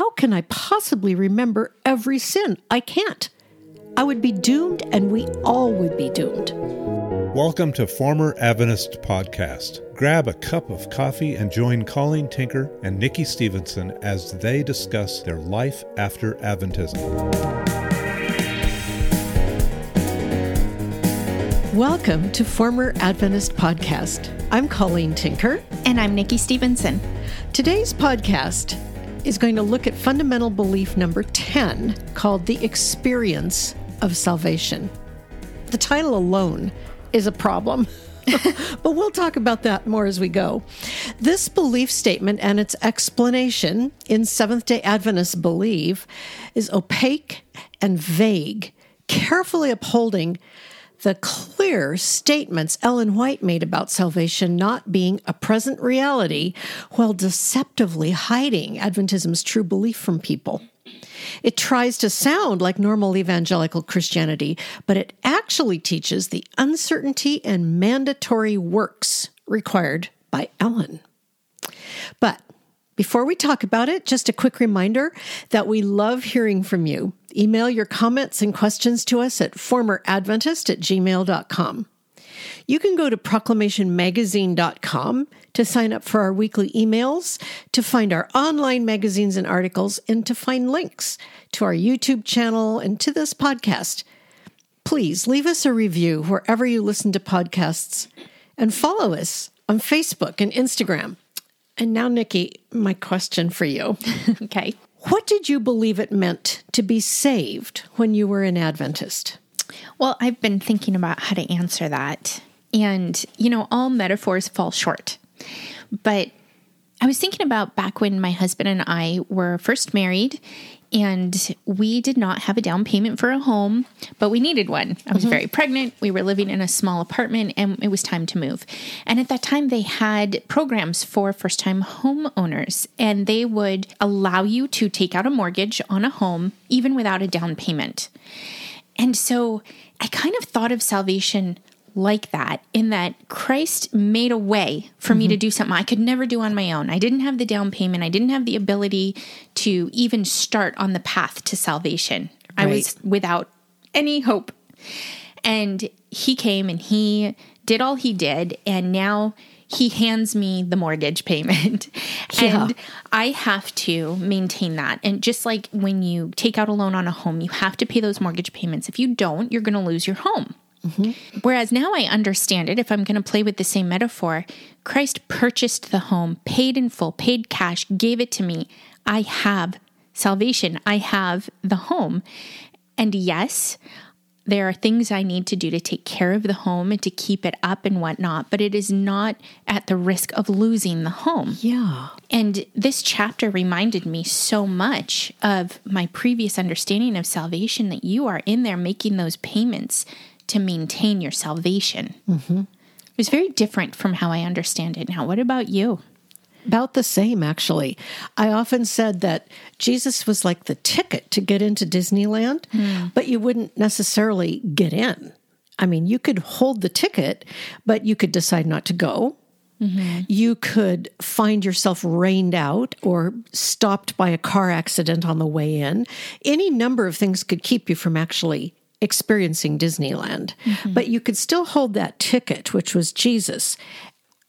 how can I possibly remember every sin? I can't. I would be doomed, and we all would be doomed. Welcome to Former Adventist Podcast. Grab a cup of coffee and join Colleen Tinker and Nikki Stevenson as they discuss their life after Adventism. Welcome to Former Adventist Podcast. I'm Colleen Tinker. And I'm Nikki Stevenson. Today's podcast is going to look at fundamental belief number 10 called The Experience of Salvation. The title alone is a problem. but we'll talk about that more as we go. This belief statement and its explanation in Seventh day Adventists believe is opaque and vague, carefully upholding the clear statements Ellen White made about salvation not being a present reality while deceptively hiding Adventism's true belief from people. It tries to sound like normal evangelical Christianity, but it actually teaches the uncertainty and mandatory works required by Ellen. But before we talk about it, just a quick reminder that we love hearing from you. Email your comments and questions to us at formeradventist at gmail.com. You can go to proclamationmagazine.com to sign up for our weekly emails, to find our online magazines and articles, and to find links to our YouTube channel and to this podcast. Please leave us a review wherever you listen to podcasts and follow us on Facebook and Instagram. And now, Nikki, my question for you. okay. What did you believe it meant to be saved when you were an Adventist? Well, I've been thinking about how to answer that. And, you know, all metaphors fall short. But I was thinking about back when my husband and I were first married and we did not have a down payment for a home, but we needed one. I was mm-hmm. very pregnant. We were living in a small apartment and it was time to move. And at that time, they had programs for first time homeowners, and they would allow you to take out a mortgage on a home even without a down payment. And so I kind of thought of salvation like that in that Christ made a way for mm-hmm. me to mm-hmm. do something I could never do on my own. I didn't have the down payment, I didn't have the ability to even start on the path to salvation. Right. I was without any hope. And he came and he did all he did, and now he hands me the mortgage payment. Yeah. And I have to maintain that. And just like when you take out a loan on a home, you have to pay those mortgage payments. If you don't, you're going to lose your home. Mm-hmm. Whereas now I understand it, if I'm going to play with the same metaphor, Christ purchased the home, paid in full, paid cash, gave it to me. I have salvation, I have the home. And yes, there are things I need to do to take care of the home and to keep it up and whatnot, but it is not at the risk of losing the home. Yeah. And this chapter reminded me so much of my previous understanding of salvation that you are in there making those payments to maintain your salvation. Mm-hmm. It was very different from how I understand it now. What about you? About the same, actually. I often said that Jesus was like the ticket to get into Disneyland, mm. but you wouldn't necessarily get in. I mean, you could hold the ticket, but you could decide not to go. Mm-hmm. You could find yourself rained out or stopped by a car accident on the way in. Any number of things could keep you from actually experiencing Disneyland, mm-hmm. but you could still hold that ticket, which was Jesus.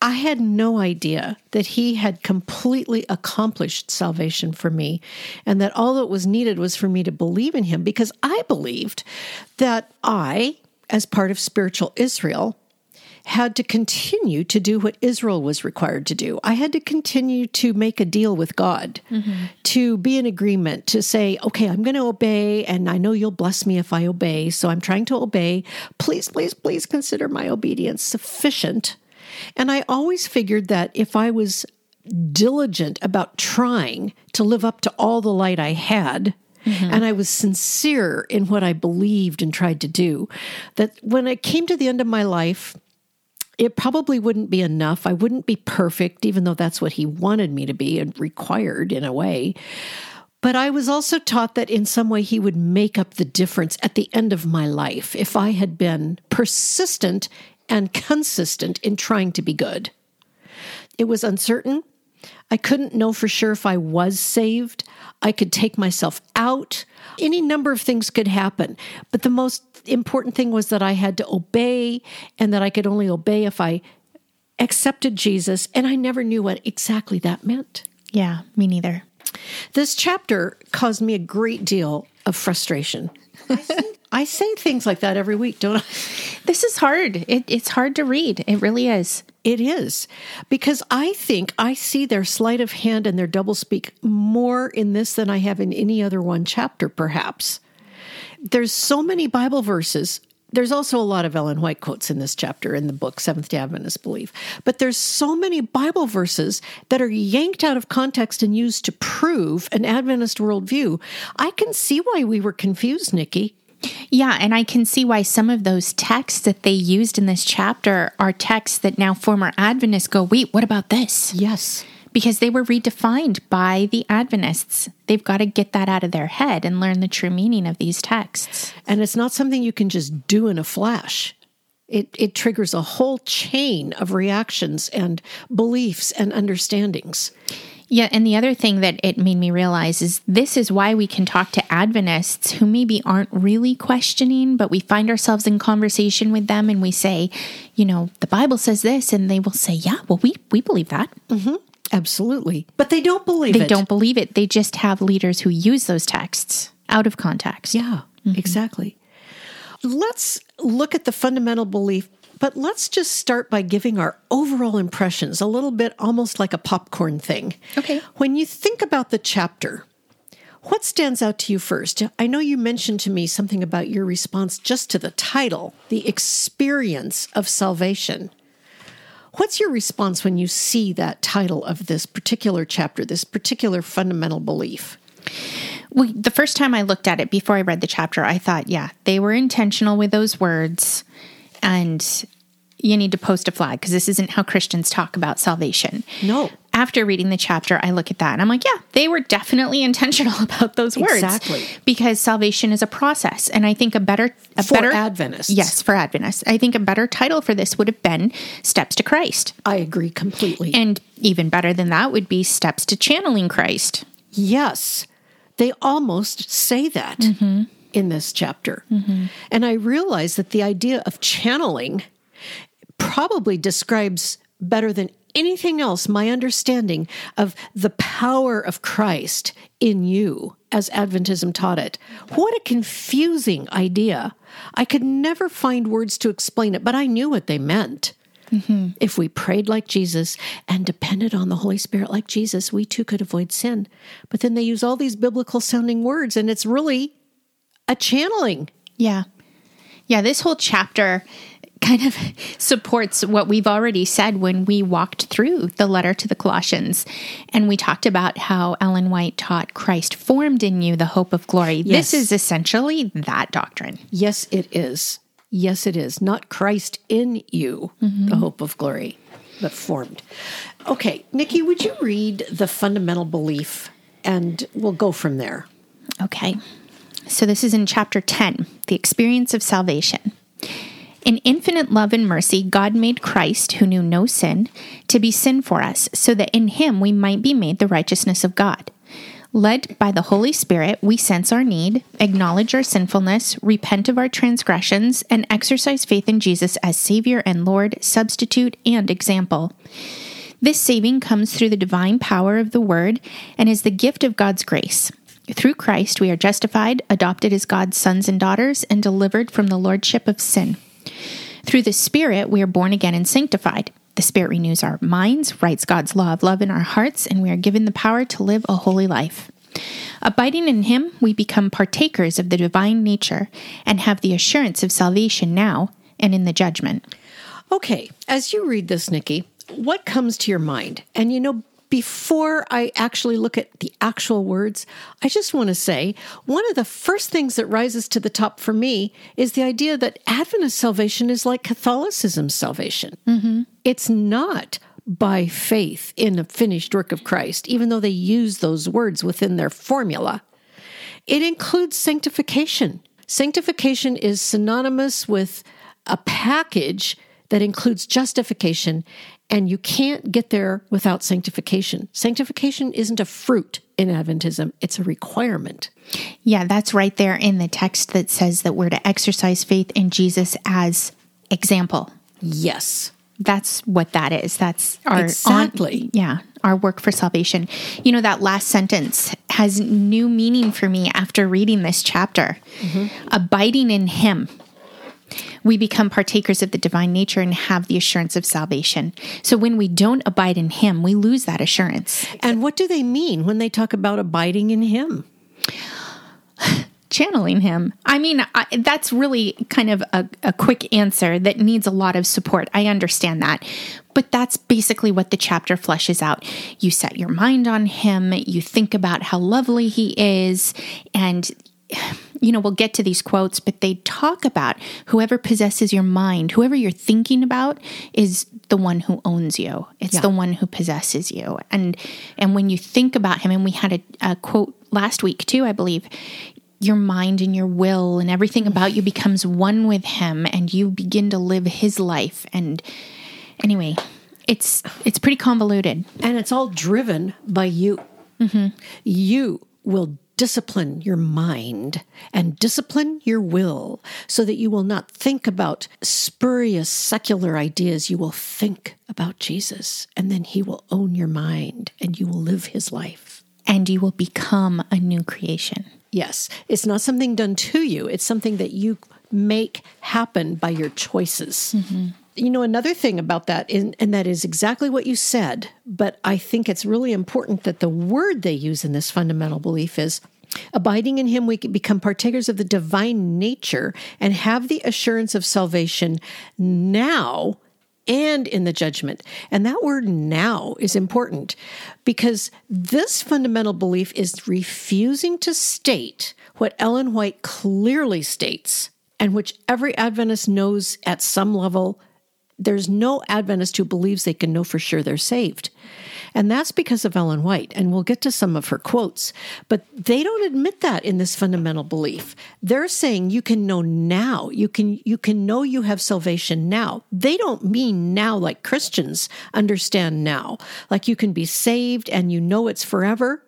I had no idea that he had completely accomplished salvation for me and that all that was needed was for me to believe in him because I believed that I, as part of spiritual Israel, had to continue to do what Israel was required to do. I had to continue to make a deal with God, mm-hmm. to be in agreement, to say, okay, I'm going to obey, and I know you'll bless me if I obey. So I'm trying to obey. Please, please, please consider my obedience sufficient. And I always figured that if I was diligent about trying to live up to all the light I had, Mm-hmm. And I was sincere in what I believed and tried to do. That when I came to the end of my life, it probably wouldn't be enough. I wouldn't be perfect, even though that's what he wanted me to be and required in a way. But I was also taught that in some way he would make up the difference at the end of my life if I had been persistent and consistent in trying to be good. It was uncertain. I couldn't know for sure if I was saved. I could take myself out. Any number of things could happen. But the most important thing was that I had to obey and that I could only obey if I accepted Jesus. And I never knew what exactly that meant. Yeah, me neither. This chapter caused me a great deal of frustration. I say things like that every week, don't I? This is hard. It, it's hard to read. It really is. It is. Because I think I see their sleight of hand and their doublespeak more in this than I have in any other one chapter, perhaps. There's so many Bible verses. There's also a lot of Ellen White quotes in this chapter in the book Seventh day Adventist Belief. But there's so many Bible verses that are yanked out of context and used to prove an Adventist worldview. I can see why we were confused, Nikki. Yeah, and I can see why some of those texts that they used in this chapter are texts that now former Adventists go, wait, what about this? Yes. Because they were redefined by the Adventists. They've got to get that out of their head and learn the true meaning of these texts. And it's not something you can just do in a flash. It, it triggers a whole chain of reactions and beliefs and understandings. Yeah, and the other thing that it made me realize is this is why we can talk to Adventists who maybe aren't really questioning, but we find ourselves in conversation with them and we say, you know, the Bible says this, and they will say, yeah, well, we we believe that. Mm-hmm. Absolutely, but they don't believe they it. don't believe it. They just have leaders who use those texts out of context. Yeah, mm-hmm. exactly. Let's look at the fundamental belief but let's just start by giving our overall impressions, a little bit almost like a popcorn thing. Okay. When you think about the chapter, what stands out to you first? I know you mentioned to me something about your response just to the title, the experience of salvation. What's your response when you see that title of this particular chapter, this particular fundamental belief? Well, the first time I looked at it before I read the chapter, I thought, yeah, they were intentional with those words and you need to post a flag because this isn't how Christians talk about salvation. No. After reading the chapter, I look at that and I'm like, yeah, they were definitely intentional about those words. Exactly. Because salvation is a process. And I think a better a for better Adventists. Yes, for Adventists. I think a better title for this would have been Steps to Christ. I agree completely. And even better than that would be Steps to Channeling Christ. Yes. They almost say that. Mm-hmm in this chapter. Mm-hmm. And I realize that the idea of channeling probably describes better than anything else my understanding of the power of Christ in you as Adventism taught it. What a confusing idea. I could never find words to explain it, but I knew what they meant. Mm-hmm. If we prayed like Jesus and depended on the Holy Spirit like Jesus, we too could avoid sin. But then they use all these biblical sounding words, and it's really a channeling. Yeah. Yeah, this whole chapter kind of supports what we've already said when we walked through the letter to the Colossians. And we talked about how Ellen White taught Christ formed in you the hope of glory. Yes. This is essentially that doctrine. Yes, it is. Yes, it is. Not Christ in you, mm-hmm. the hope of glory, but formed. Okay, Nikki, would you read the fundamental belief and we'll go from there? Okay. So this is in chapter 10, the experience of salvation. In infinite love and mercy, God made Christ, who knew no sin, to be sin for us, so that in him we might be made the righteousness of God. Led by the Holy Spirit, we sense our need, acknowledge our sinfulness, repent of our transgressions, and exercise faith in Jesus as Savior and Lord, substitute, and example. This saving comes through the divine power of the Word and is the gift of God's grace. Through Christ, we are justified, adopted as God's sons and daughters, and delivered from the lordship of sin. Through the Spirit, we are born again and sanctified. The Spirit renews our minds, writes God's law of love in our hearts, and we are given the power to live a holy life. Abiding in Him, we become partakers of the divine nature and have the assurance of salvation now and in the judgment. Okay, as you read this, Nikki, what comes to your mind? And you know, before I actually look at the actual words, I just want to say one of the first things that rises to the top for me is the idea that Adventist salvation is like Catholicism's salvation. Mm-hmm. It's not by faith in a finished work of Christ, even though they use those words within their formula. It includes sanctification. Sanctification is synonymous with a package that includes justification And you can't get there without sanctification. Sanctification isn't a fruit in Adventism, it's a requirement. Yeah, that's right there in the text that says that we're to exercise faith in Jesus as example. Yes. That's what that is. That's our Exactly. on- yeah, our work for salvation. You know that last sentence has new meaning for me after reading this chapter. Mm-hmm. Abiding in him. We become partakers of the divine nature and have the assurance of salvation. So when we don't abide in him, we lose that assurance. And what do they mean when they talk about abiding in Him? channeling him. I mean, I, that's really kind of a, a quick answer that needs a lot of support. I understand that. But that's basically what the chapter fleshes out. You set your mind on him, you think about how lovely he is, and you know, we'll get to these quotes, but they talk about whoever possesses your mind, whoever you're thinking about is the one who owns you. It's Yeah. the one who possesses you. And and when you think about him, and we had a, a quote last week too, I believe, your mind and your will and everything about you becomes one with him and you begin to live his life. And anyway, it's it's pretty convoluted. And it's all driven by you. Mm-hmm. You will discipline your mind and discipline your will so that you will not think about spurious secular ideas. You will think about Jesus, and then he will own your mind and you will live his life. And you will become a new creation. Yes, it's not something done to you, it's something that you make happen by your choices. Mm-hmm. You know, another thing about that, in, and that is exactly what you said, but I think it's really important that the word they use in this fundamental belief is abiding in Him, we can become partakers of the divine nature and have the assurance of salvation now and in the judgment. And that word now is important because this fundamental belief is refusing to state what Ellen White clearly states and which every Adventist knows at some level. There's no Adventist who believes they can know for sure they're saved. And that's because of Ellen White. And we'll get to some of her quotes. But they don't admit that in this fundamental belief. They're saying you can know now. You can you can know you have salvation now. They don't mean now like Christians understand now. Like you can be saved and you know it's forever.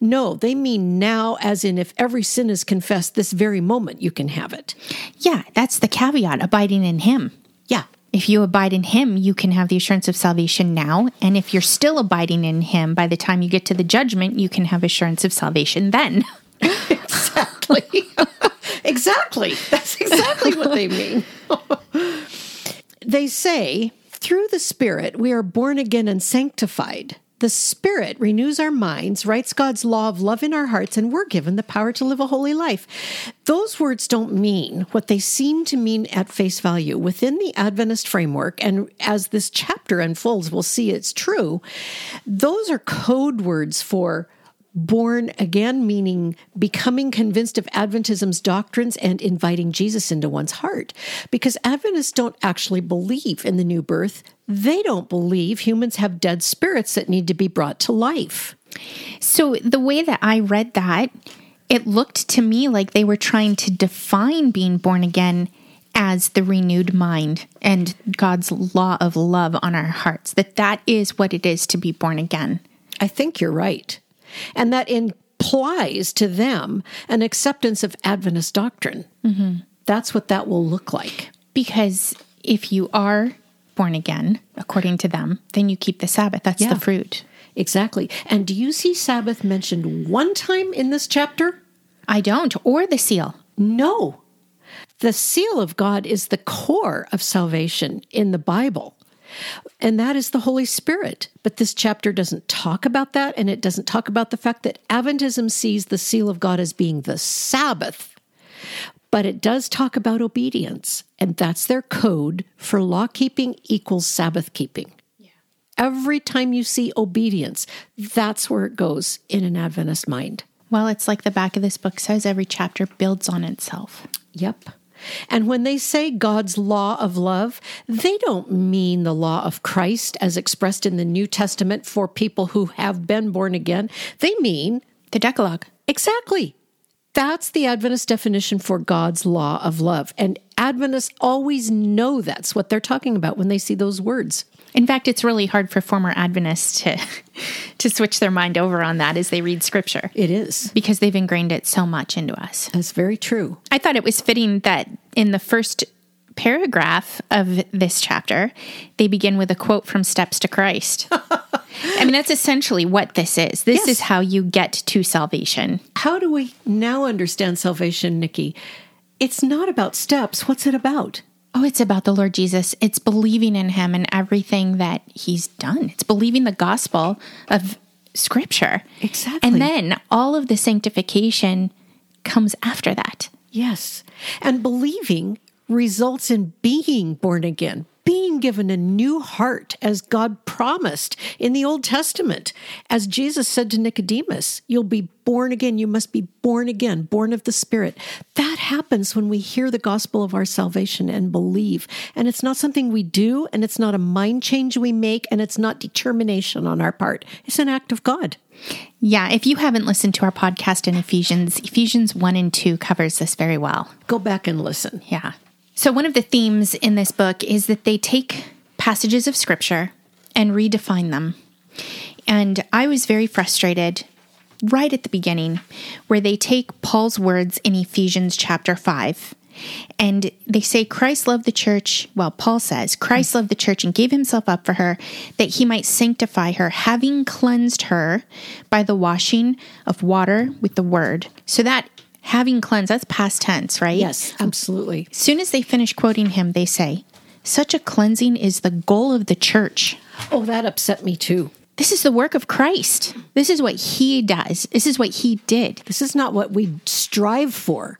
No, they mean now as in if every sin is confessed this very moment you can have it. Yeah, that's the caveat abiding in him. Yeah. If you abide in him, you can have the assurance of salvation now. And if you're still abiding in him, by the time you get to the judgment, you can have assurance of salvation then. Exactly. exactly. That's exactly what they mean. they say, through the Spirit, we are born again and sanctified. The Spirit renews our minds, writes God's law of love in our hearts, and we're given the power to live a holy life. Those words don't mean what they seem to mean at face value. Within the Adventist framework, and as this chapter unfolds, we'll see it's true, those are code words for born again, meaning becoming convinced of Adventism's doctrines and inviting Jesus into one's heart. Because Adventists don't actually believe in the new birth, they don't believe humans have dead spirits that need to be brought to life. So the way that I read that, it looked to me like they were trying to define being born again as the renewed mind and God's law of love on our hearts. That that is what it is to be born again. I think you're right. And that implies to them an acceptance of Adventist doctrine. Mm-hmm. That's what that will look like. Because if you are born again, according to them, then you keep the Sabbath. That's Yeah. the fruit. Exactly. And do you see Sabbath mentioned one time in this chapter? I don't, or the seal. No. The seal of God is the core of salvation in the Bible. And that is the Holy Spirit. But this chapter doesn't talk about that. And it doesn't talk about the fact that Adventism sees the seal of God as being the Sabbath. But it does talk about obedience. And that's their code for law keeping equals Sabbath keeping. Every time you see obedience, that's where it goes in an Adventist mind. Well, it's like the back of this book says every chapter builds on itself. Yep. And when they say God's law of love, they don't mean the law of Christ as expressed in the New Testament for people who have been born again. They mean The Decalogue. exactly. That's the Adventist definition for God's law of love. And Adventists always know that's what they're talking about when they see those words. In fact, it's really hard for former Adventists to to switch their mind over on that as they read scripture It is. because they've ingrained it so much into us. That's very true. I thought it was fitting that in the first paragraph of this chapter, they begin with a quote from Steps to Christ. I mean, that's essentially what this is. This Yes. is how you get to salvation. How do we now understand salvation, Nikki? It's not about steps. What's it about? Oh, it's about the Lord Jesus. It's believing in him and everything that he's done. It's believing the gospel of scripture. Exactly. And then all of the sanctification comes after that. Yes. And believing results in being born again, given a new heart as God promised in the Old Testament. As Jesus said to Nicodemus, you'll be born again. You must be born again, born of the Spirit. That happens when we hear the gospel of our salvation and believe. And it's not something we do, and it's not a mind change we make, and it's not determination on our part. It's an act of God. Yeah, if you haven't listened to our podcast in Ephesians, Ephesians 1 and 2 covers this very well. Go back and listen. Yeah. So, one of the themes in this book is that they take passages of scripture and redefine them. And I was very frustrated right at the beginning where they take Paul's words in Ephesians chapter 5 and they say Christ loved the church. Well, Paul says Christ loved the church and gave himself up for her that he might sanctify her, having cleansed her by the washing of water with the word. So that having cleansed, that's past tense, right? Yes, absolutely. As soon as they finish quoting him, they say, Such a cleansing is the goal of the church. Oh, that upset me too. This is the work of Christ. This is what he does. This is what he did. This is not what we strive for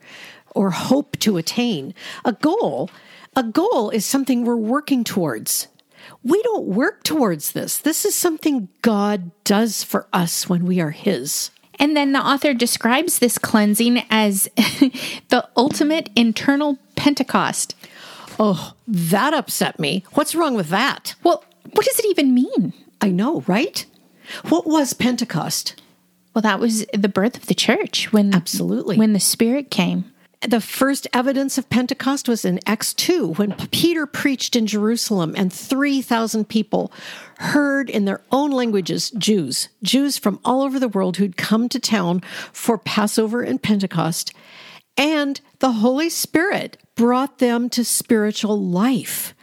or hope to attain. A goal, a goal is something we're working towards. We don't work towards this. This is something God does for us when we are his. And then the author describes this cleansing as the ultimate internal Pentecost. Oh, that upset me. What's wrong with that? Well, what does it even mean? I know, right? What was Pentecost? Well, that was the birth of the church when Absolutely. when the Spirit came. The first evidence of Pentecost was in Acts 2 when Peter preached in Jerusalem and 3,000 people heard in their own languages Jews, Jews from all over the world who'd come to town for Passover and Pentecost. And the Holy Spirit brought them to spiritual life.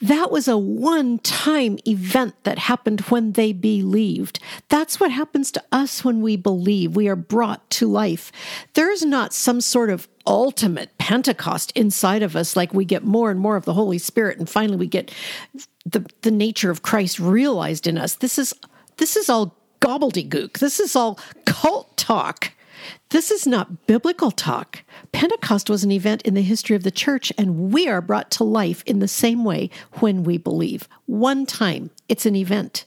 That was a one time event that happened when they believed. That's what happens to us when we believe. We are brought to life. There's not some sort of ultimate Pentecost inside of us, like we get more and more of the Holy Spirit, and finally we get the, the nature of Christ realized in us. This is this is all gobbledygook. This is all cult talk. This is not biblical talk. Pentecost was an event in the history of the church, and we are brought to life in the same way when we believe. One time, it's an event.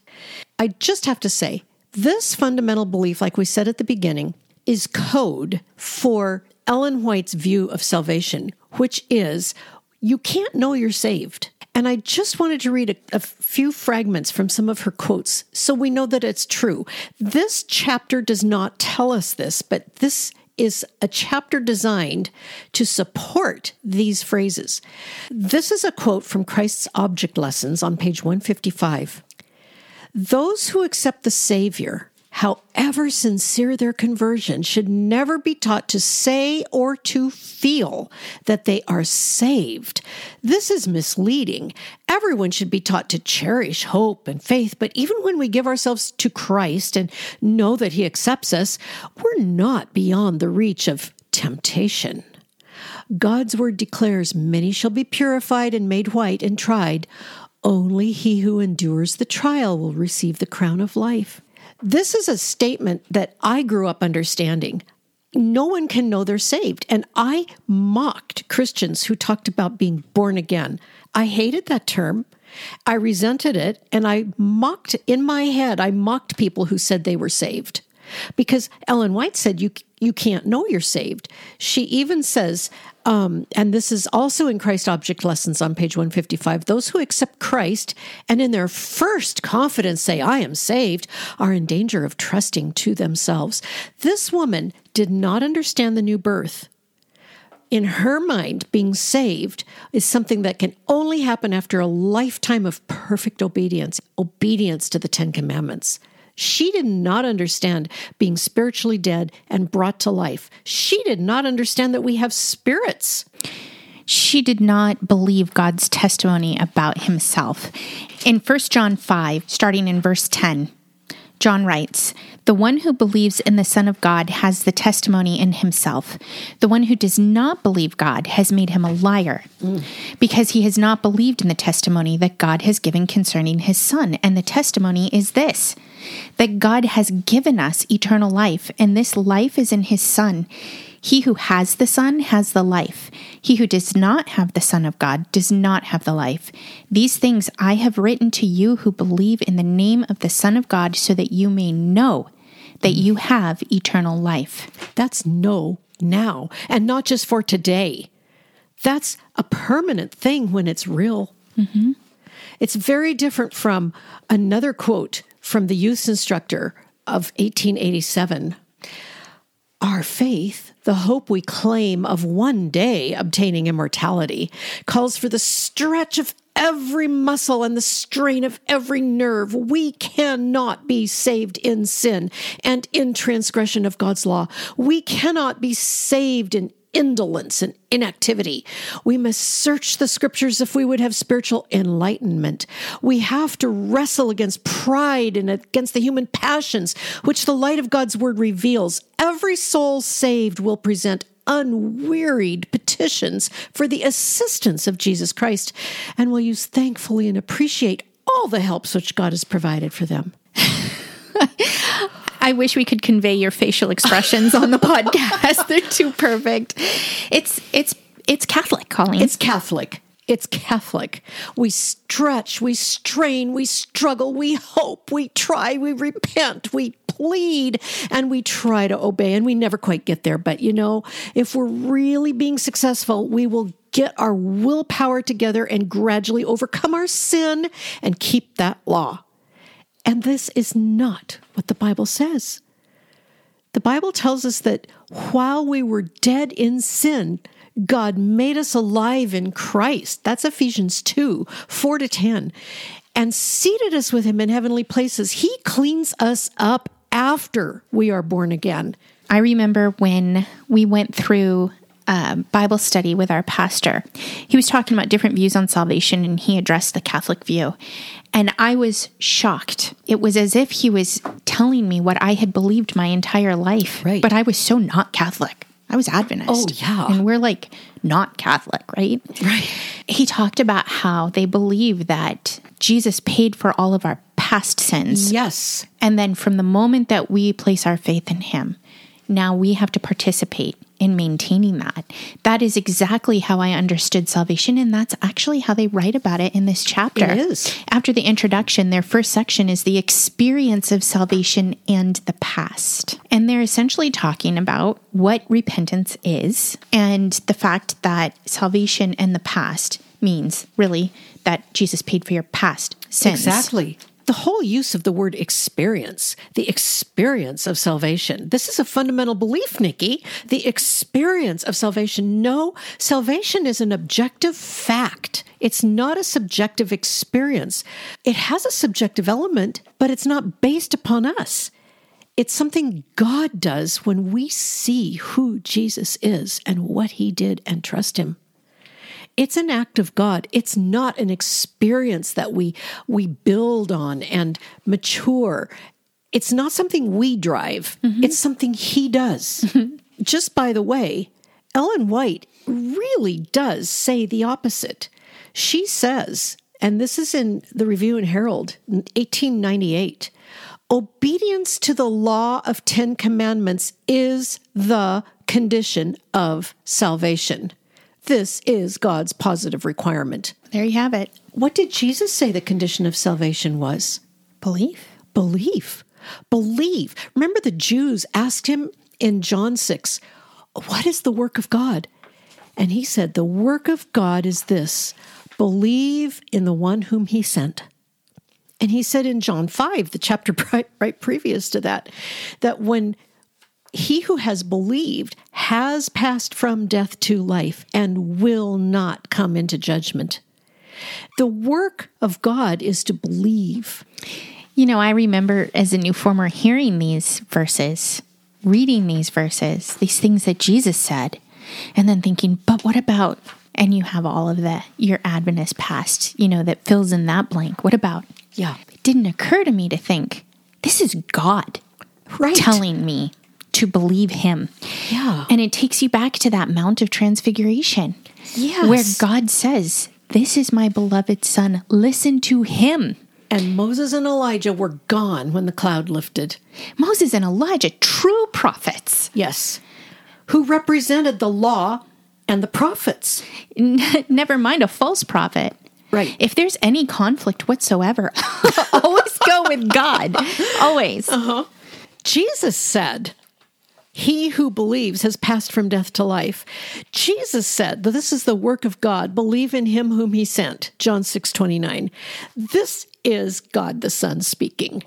I just have to say, this fundamental belief, like we said at the beginning, is code for Ellen White's view of salvation, which is you can't know you're saved. And I just wanted to read a, a, few fragments from some of her quotes so we know that it's true. This chapter does not tell us this, but this is a chapter designed to support these phrases. This is a quote from Christ's Object Lessons on page 155. Those who accept the Savior however sincere their conversion, should never be taught to say or to feel that they are saved. This is misleading. Everyone should be taught to cherish hope and faith, but even when we give ourselves to Christ and know that He accepts us, we're not beyond the reach of temptation. God's word declares, Many shall be purified and made white and tried. Only he who endures the trial will receive the crown of life. This is a statement that I grew up understanding. No one can know they're saved. And I mocked Christians who talked about being born again. I hated that term. I resented it. And I mocked, in my head, I mocked people who said they were saved. Because Ellen White said you you can't know you're saved. She even says, um, and this is also in Christ Object Lessons on page 155 those who accept Christ and in their first confidence say, I am saved, are in danger of trusting to themselves. This woman did not understand the new birth in her mind, being saved is something that can only happen after a lifetime of perfect obedience, obedience to the Ten Commandments. She did not understand being spiritually dead and brought to life. She did not understand that we have spirits. She did not believe God's testimony about himself. In 1 John 5, starting in verse 10, John writes, The one who believes in the Son of God has the testimony in himself. The one who does not believe God has made him a liar, because he has not believed in the testimony that God has given concerning his Son. And the testimony is this that God has given us eternal life, and this life is in his Son. He who has the Son has the life. He who does not have the Son of God does not have the life. These things I have written to you who believe in the name of the Son of God, so that you may know that you have eternal life. That's no now, and not just for today. That's a permanent thing when it's real. Mm-hmm. It's very different from another quote from the youth instructor of 1887 our faith, the hope we claim of one day obtaining immortality, calls for the stretch of every muscle and the strain of every nerve. We cannot be saved in sin and in transgression of God's law. We cannot be saved in indolence and inactivity. We must search the scriptures if we would have spiritual enlightenment. We have to wrestle against pride and against the human passions, which the light of God's word reveals. Every soul saved will present unwearied petitions for the assistance of Jesus Christ and will use thankfully and appreciate all the helps which God has provided for them. I wish we could convey your facial expressions on the podcast. They're too perfect. It's it's it's Catholic, Colleen. It's Catholic. It's Catholic. We stretch, we strain, we struggle, we hope, we try, we repent, we plead, and we try to obey. And we never quite get there. But you know, if we're really being successful, we will get our willpower together and gradually overcome our sin and keep that law. And this is not what the Bible says. The Bible tells us that while we were dead in sin, God made us alive in Christ. That's Ephesians 2 4 to 10. And seated us with him in heavenly places. He cleans us up after we are born again. I remember when we went through uh, Bible study with our pastor. He was talking about different views on salvation and he addressed the Catholic view. And I was shocked. It was as if he was telling me what I had believed my entire life. Right. But I was so not Catholic. I was Adventist. Oh, yeah. And we're like not Catholic, right? Right. He talked about how they believe that Jesus paid for all of our past sins. Yes. And then from the moment that we place our faith in him, now we have to participate in maintaining that. That is exactly how I understood salvation, and that's actually how they write about it in this chapter. It is. After the introduction, their first section is the experience of salvation and the past. And they're essentially talking about what repentance is and the fact that salvation and the past means really that Jesus paid for your past sins. Exactly the whole use of the word experience, the experience of salvation. This is a fundamental belief, Nikki. The experience of salvation. No, salvation is an objective fact. It's not a subjective experience. It has a subjective element, but it's not based upon us. It's something God does when we see who Jesus is and what he did and trust him. It's an act of God. It's not an experience that we we build on and mature. It's not something we drive. Mm-hmm. It's something he does. Mm-hmm. Just by the way, Ellen White really does say the opposite. She says, and this is in the Review and Herald, 1898, obedience to the law of 10 commandments is the condition of salvation. This is God's positive requirement. There you have it. What did Jesus say the condition of salvation was? Belief. Belief. Believe. Remember, the Jews asked him in John 6, What is the work of God? And he said, The work of God is this believe in the one whom he sent. And he said in John 5, the chapter right, right previous to that, that when he who has believed has passed from death to life and will not come into judgment. The work of God is to believe. You know, I remember as a new former hearing these verses, reading these verses, these things that Jesus said, and then thinking, but what about, and you have all of the, your Adventist past, you know, that fills in that blank. What about? Yeah. It didn't occur to me to think, this is God Right. telling me to believe him. Yeah. And it takes you back to that Mount of Transfiguration. Yes. Where God says, This is my beloved son. Listen to him. And Moses and Elijah were gone when the cloud lifted. Moses and Elijah, true prophets. Yes. Who represented the law and the prophets. Never mind a false prophet. Right. If there's any conflict whatsoever, always go with God. Always. Uh-huh. Jesus said, He who believes has passed from death to life. Jesus said that this is the work of God. Believe in him whom he sent. John 6 29. This is God the Son speaking.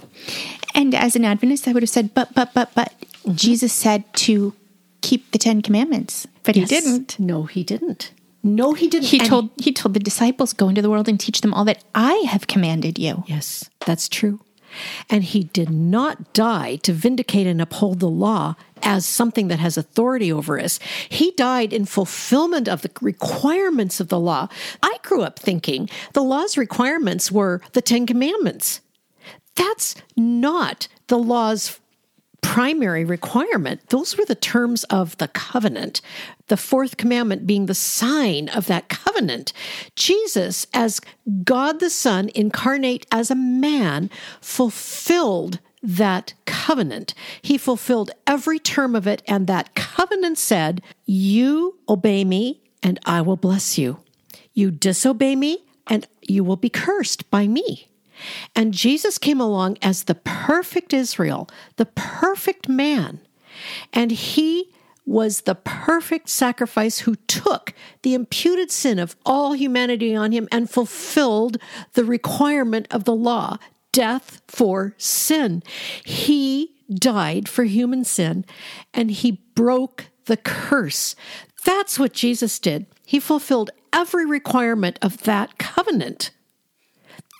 And as an Adventist, I would have said, but, but, but, but, mm-hmm. Jesus said to keep the Ten Commandments, but he didn't. No, he didn't. No, he didn't. He And- told he told the disciples, "Go into the world and teach them all that I have commanded you." Yes, that's true. And he did not die to vindicate and uphold the law as something that has authority over us. He died in fulfillment of the requirements of the law. I grew up thinking the law's requirements were the Ten Commandments. That's not the law's primary requirement. Those were the terms of the covenant, the fourth commandment being the sign of that covenant. Jesus, as God the Son, incarnate as a man, fulfilled that covenant. He fulfilled every term of it, and that covenant said, You obey me, and I will bless you. You disobey me, and you will be cursed by me. And Jesus came along as the perfect Israel, the perfect man. And he was the perfect sacrifice who took the imputed sin of all humanity on him and fulfilled the requirement of the law death for sin. He died for human sin and he broke the curse. That's what Jesus did. He fulfilled every requirement of that covenant.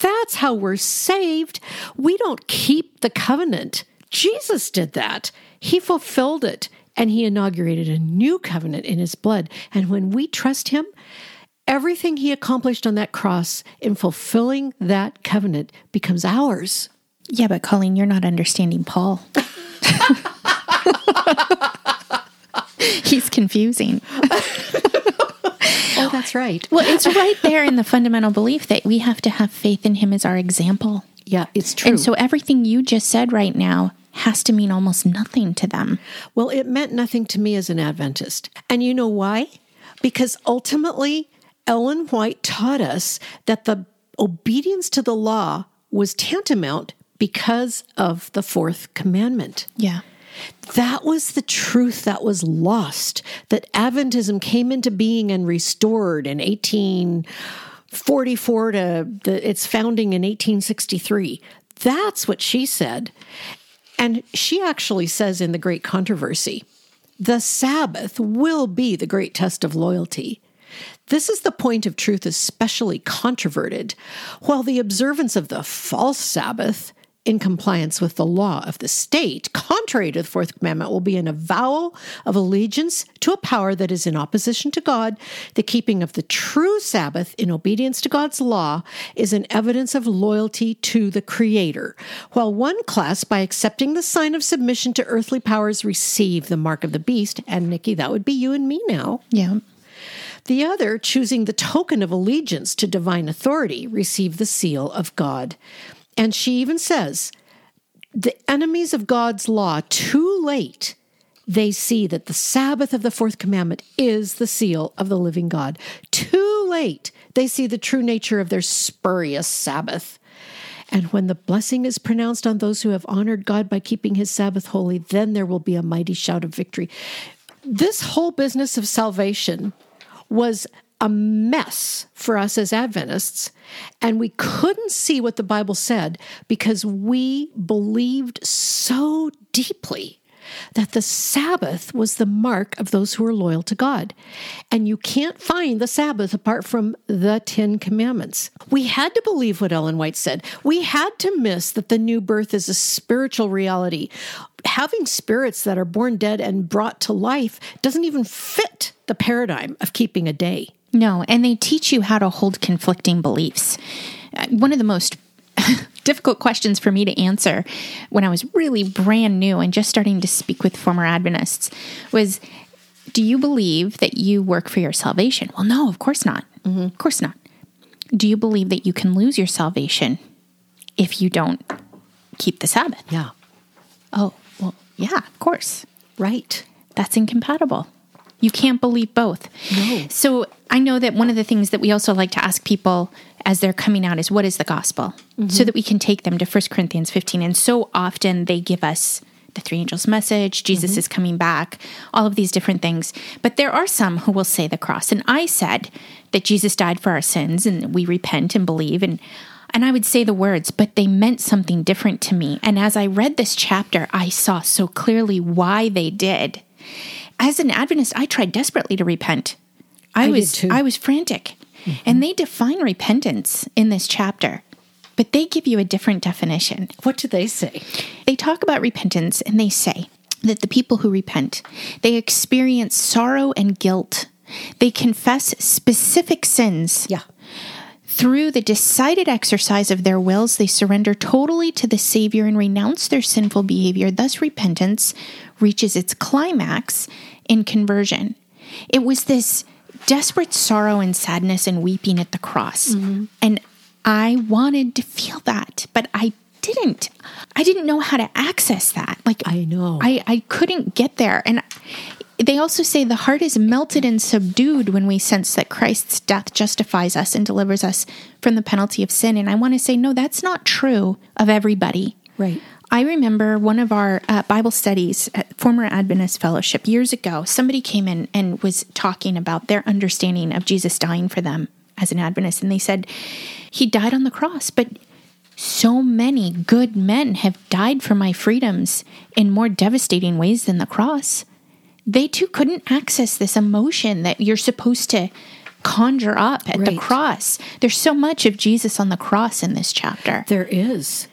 That's how we're saved. We don't keep the covenant. Jesus did that. He fulfilled it and he inaugurated a new covenant in his blood. And when we trust him, everything he accomplished on that cross in fulfilling that covenant becomes ours. Yeah, but Colleen, you're not understanding Paul. He's confusing. Oh, that's right. Well, it's right there in the fundamental belief that we have to have faith in him as our example. Yeah, it's true. And so everything you just said right now has to mean almost nothing to them. Well, it meant nothing to me as an Adventist. And you know why? Because ultimately, Ellen White taught us that the obedience to the law was tantamount because of the fourth commandment. Yeah. That was the truth that was lost, that Adventism came into being and restored in 1844 to the, its founding in 1863. That's what she said. And she actually says in The Great Controversy the Sabbath will be the great test of loyalty. This is the point of truth especially controverted, while the observance of the false Sabbath in compliance with the law of the state, contrary to the fourth commandment, will be an avowal of allegiance to a power that is in opposition to God. The keeping of the true Sabbath in obedience to God's law is an evidence of loyalty to the Creator. While one class, by accepting the sign of submission to earthly powers, receive the mark of the beast, and Nikki, that would be you and me now. Yeah. The other, choosing the token of allegiance to divine authority, receive the seal of God. And she even says, the enemies of God's law, too late, they see that the Sabbath of the fourth commandment is the seal of the living God. Too late, they see the true nature of their spurious Sabbath. And when the blessing is pronounced on those who have honored God by keeping his Sabbath holy, then there will be a mighty shout of victory. This whole business of salvation was a mess for us as Adventists, and we couldn't see what the Bible said because we believed so deeply that the Sabbath was the mark of those who are loyal to God. And you can't find the Sabbath apart from the Ten Commandments. We had to believe what Ellen White said. We had to miss that the new birth is a spiritual reality. Having spirits that are born dead and brought to life doesn't even fit the paradigm of keeping a day. No, and they teach you how to hold conflicting beliefs. One of the most difficult questions for me to answer when I was really brand new and just starting to speak with former Adventists was Do you believe that you work for your salvation? Well, no, of course not. Mm-hmm. Of course not. Do you believe that you can lose your salvation if you don't keep the Sabbath? Yeah. Oh, well, yeah, of course. Right. That's incompatible. You can't believe both. No. So I know that one of the things that we also like to ask people as they're coming out is what is the gospel? Mm-hmm. So that we can take them to 1 Corinthians 15. And so often they give us the three angels message, Jesus mm-hmm. is coming back, all of these different things. But there are some who will say the cross. And I said that Jesus died for our sins and we repent and believe and and I would say the words, but they meant something different to me. And as I read this chapter, I saw so clearly why they did. As an Adventist, I tried desperately to repent. I, I did was too. I was frantic. Mm-hmm. And they define repentance in this chapter, but they give you a different definition. What do they say? They talk about repentance and they say that the people who repent, they experience sorrow and guilt. They confess specific sins. Yeah. Through the decided exercise of their wills, they surrender totally to the Savior and renounce their sinful behavior. Thus, repentance reaches its climax in conversion. It was this desperate sorrow and sadness and weeping at the cross. Mm-hmm. And I wanted to feel that, but I didn't. I didn't know how to access that. Like, I know. I, I couldn't get there. And they also say the heart is melted and subdued when we sense that Christ's death justifies us and delivers us from the penalty of sin. And I want to say, no, that's not true of everybody. Right. I remember one of our uh, Bible studies at former Adventist fellowship years ago. Somebody came in and was talking about their understanding of Jesus dying for them as an Adventist. And they said, He died on the cross, but so many good men have died for my freedoms in more devastating ways than the cross. They too couldn't access this emotion that you're supposed to conjure up at the cross. There's so much of Jesus on the cross in this chapter. There is.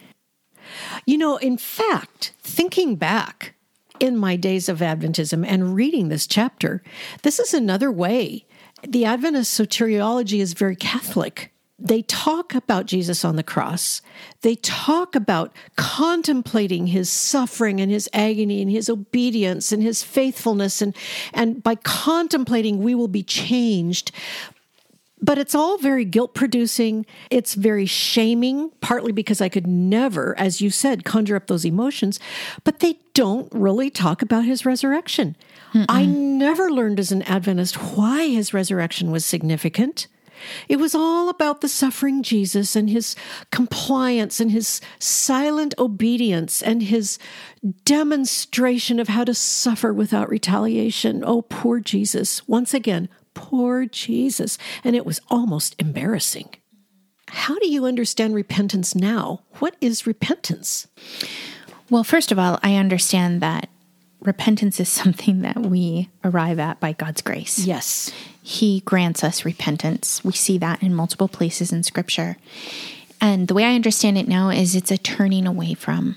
You know, in fact, thinking back in my days of Adventism and reading this chapter, this is another way. The Adventist soteriology is very Catholic. They talk about Jesus on the cross. They talk about contemplating his suffering and his agony and his obedience and his faithfulness. And, and by contemplating, we will be changed but it's all very guilt producing. It's very shaming, partly because I could never, as you said, conjure up those emotions. But they don't really talk about his resurrection. I never learned as an Adventist why his resurrection was significant. It was all about the suffering Jesus and his compliance and his silent obedience and his demonstration of how to suffer without retaliation. Oh, poor Jesus. Once again, poor Jesus. And it was almost embarrassing. How do you understand repentance now? What is repentance? Well, first of all, I understand that repentance is something that we arrive at by God's grace. Yes. He grants us repentance. We see that in multiple places in Scripture. And the way I understand it now is it's a turning away from.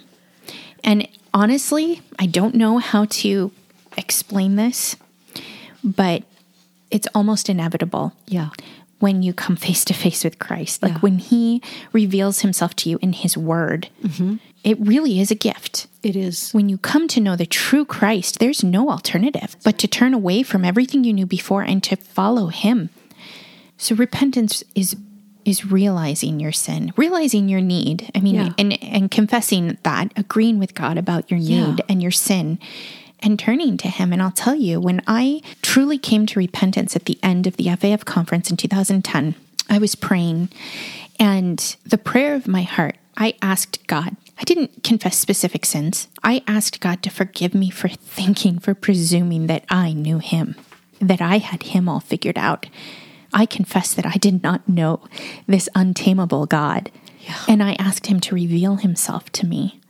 And honestly, I don't know how to explain this, but it's almost inevitable Yeah. when you come face to face with Christ. Like Yeah. when He reveals Himself to you in His Word, mm-hmm. it really is a gift. It is. When you come to know the true Christ, there's no alternative but to turn away from everything you knew before and to follow Him. So repentance is is realizing your sin, realizing your need. I mean, Yeah. and and confessing that, agreeing with God about your need Yeah. and your sin, and turning to Him. And I'll tell you, when I truly came to repentance at the end of the FAF conference in 2010, I was praying, and the prayer of my heart, I asked God. I didn't confess specific sins. I asked God to forgive me for thinking, for presuming that I knew Him, that I had Him all figured out. I confess that I did not know this untamable God. And I asked Him to reveal Himself to me.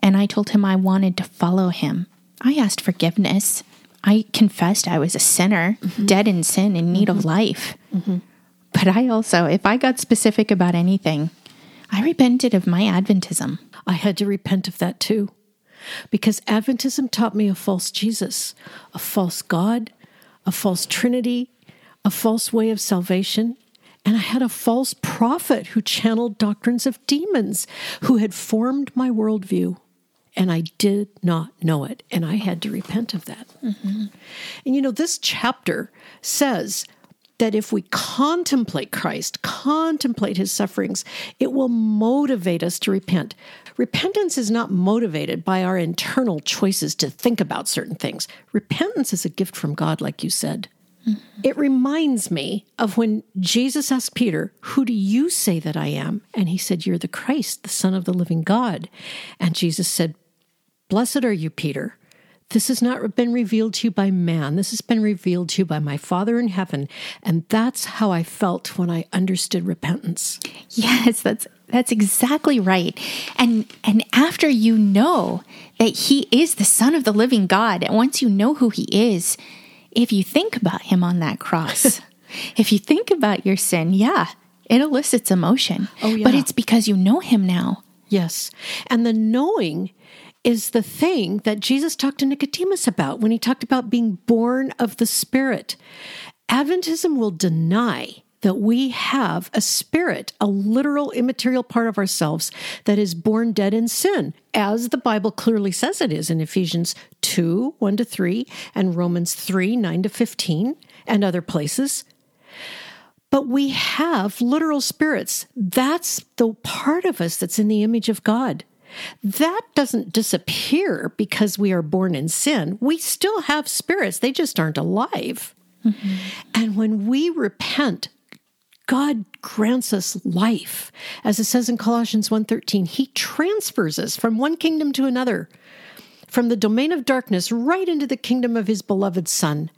And I told Him I wanted to follow Him. I asked forgiveness. I confessed I was a sinner, mm-hmm. dead in sin, in need mm-hmm. of life. Mm-hmm. But I also, if I got specific about anything, I repented of my Adventism. I had to repent of that too. Because Adventism taught me a false Jesus, a false God, a false Trinity, a false way of salvation. And I had a false prophet who channeled doctrines of demons, who had formed my worldview. And I did not know it. And I had to repent of that. Mm-hmm. And you know, this chapter says that if we contemplate Christ, contemplate his sufferings, it will motivate us to repent. Repentance is not motivated by our internal choices to think about certain things. Repentance is a gift from God, like you said. Mm-hmm. It reminds me of when Jesus asked Peter, Who do you say that I am? And he said, You're the Christ, the Son of the living God. And Jesus said, Blessed are you, Peter. This has not been revealed to you by man. This has been revealed to you by my Father in heaven. And that's how I felt when I understood repentance. Yes, that's that's exactly right. And and after you know that he is the son of the living God, and once you know who he is, if you think about him on that cross, if you think about your sin, yeah, it elicits emotion. Oh, yeah. But it's because you know him now. Yes. And the knowing is the thing that Jesus talked to Nicodemus about when he talked about being born of the Spirit. Adventism will deny that we have a spirit, a literal immaterial part of ourselves that is born dead in sin, as the Bible clearly says it is in Ephesians 2 1 to 3 and Romans 3 9 to 15 and other places. But we have literal spirits. That's the part of us that's in the image of God. That doesn't disappear because we are born in sin. We still have spirits, they just aren't alive. Mm-hmm. And when we repent, God grants us life. As it says in Colossians 1:13, he transfers us from one kingdom to another, from the domain of darkness right into the kingdom of his beloved son.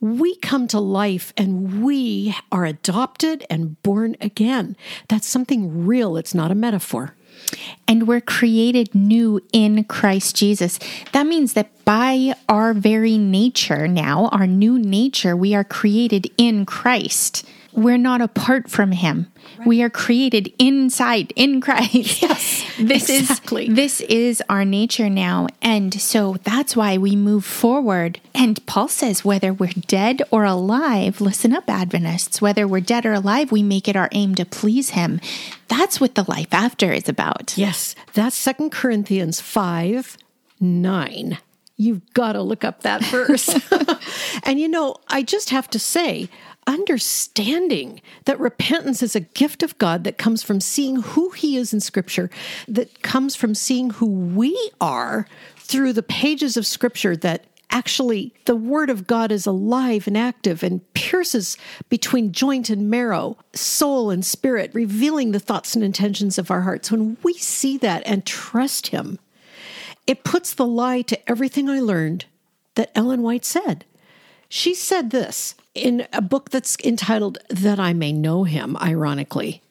We come to life and we are adopted and born again. That's something real, it's not a metaphor and we're created new in Christ Jesus. That means that by our very nature now, our new nature, we are created in Christ. We're not apart from him. Right. We are created inside in Christ. Yes. This exactly. is this is our nature now. And so that's why we move forward. And Paul says whether we're dead or alive, listen up Adventists, whether we're dead or alive, we make it our aim to please him. That's what the life after is about. Yes. That's Second Corinthians 5 9. You've got to look up that verse. and you know, I just have to say, understanding that repentance is a gift of God that comes from seeing who He is in Scripture, that comes from seeing who we are through the pages of Scripture, that actually the Word of God is alive and active and pierces between joint and marrow, soul and spirit, revealing the thoughts and intentions of our hearts. When we see that and trust Him, it puts the lie to everything I learned that Ellen White said. She said this in a book that's entitled That I May Know Him, ironically.